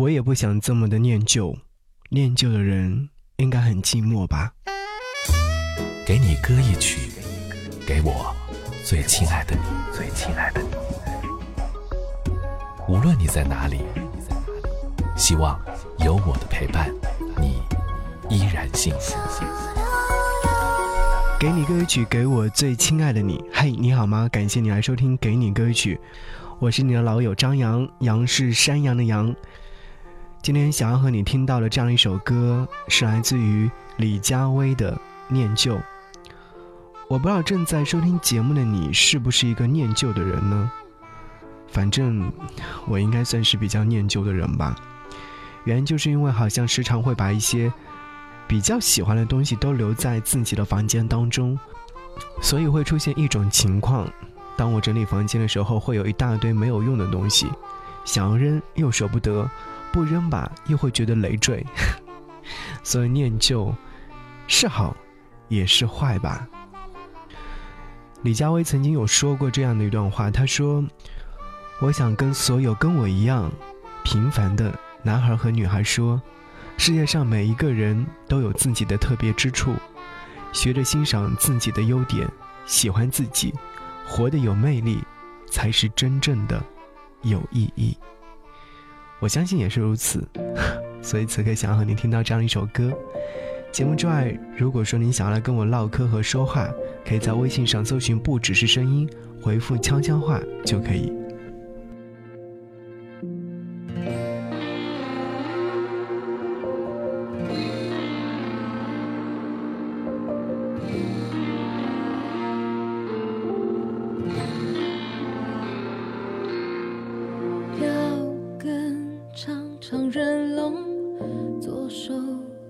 我也不想这么的念旧，念旧的人应该很寂寞吧。给你歌一曲，给我最亲爱的你，最亲爱的你。无论你在哪里，希望有我的陪伴，你依然幸福。给你歌曲，给我最亲爱的你。嘿，你好吗？感谢你来收听《给你歌曲》，我是你的老友张扬，杨是山羊的羊。今天想要和你听到的这样一首歌，是来自于李佳薇的《念旧》。我不知道正在收听节目的你是不是一个念旧的人呢？反正我应该算是比较念旧的人吧。原因就是因为好像时常会把一些比较喜欢的东西都留在自己的房间当中，所以会出现一种情况：当我整理房间的时候，会有一大堆没有用的东西，想要扔又舍不得。不扔吧，又会觉得累赘，所以念旧是好，也是坏吧。李佳薇曾经有说过这样的一段话，她说：“我想跟所有跟我一样平凡的男孩和女孩说，世界上每一个人都有自己的特别之处，学着欣赏自己的优点，喜欢自己，活得有魅力，才是真正的有意义。”我相信也是如此，所以此刻想要和你听到这样一首歌。节目之外，如果说你想要来跟我唠嗑和说话，可以在微信上搜寻“不只是声音”，回复“悄悄话”就可以。长人龙，左手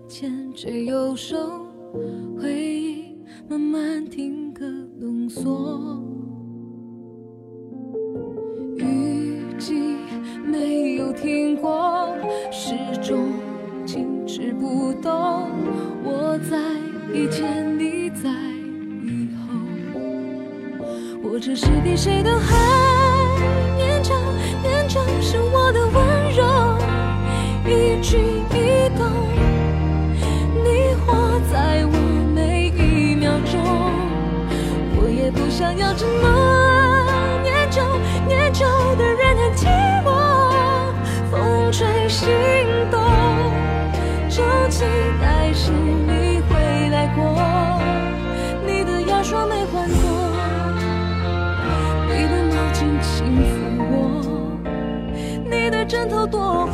牵着右手，回忆慢慢停格浓缩。雨季没有停过，始终静止不动。我在以前，你在以后，我只是比谁都还一举一动。在我每一秒钟，我也不想要这么念旧，念旧的人很寂寞，风吹心动，就期待是你会来过。你的牙刷没换过，你的毛巾轻抚我，你的枕头多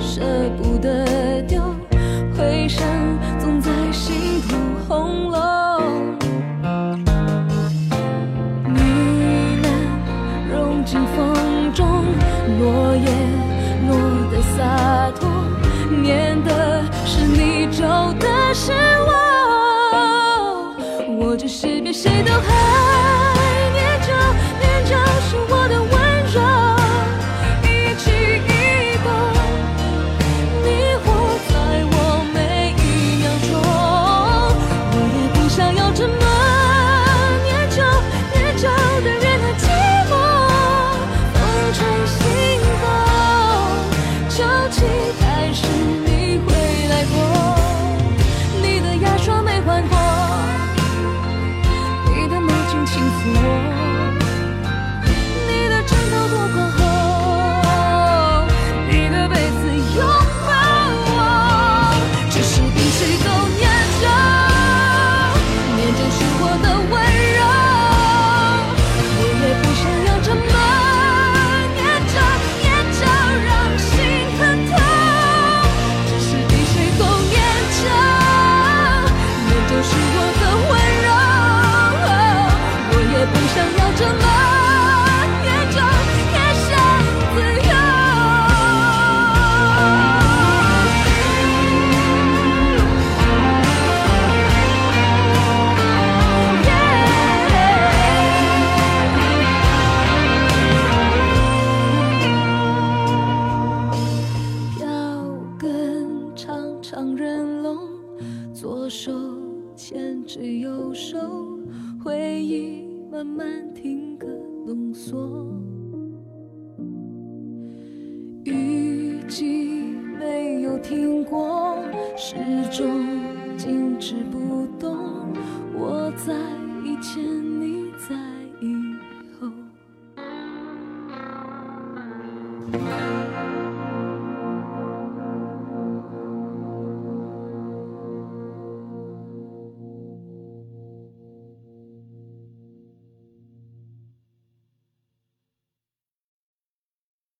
是慢慢听歌浓缩。雨季没有停过，始终静止不动。我在以前。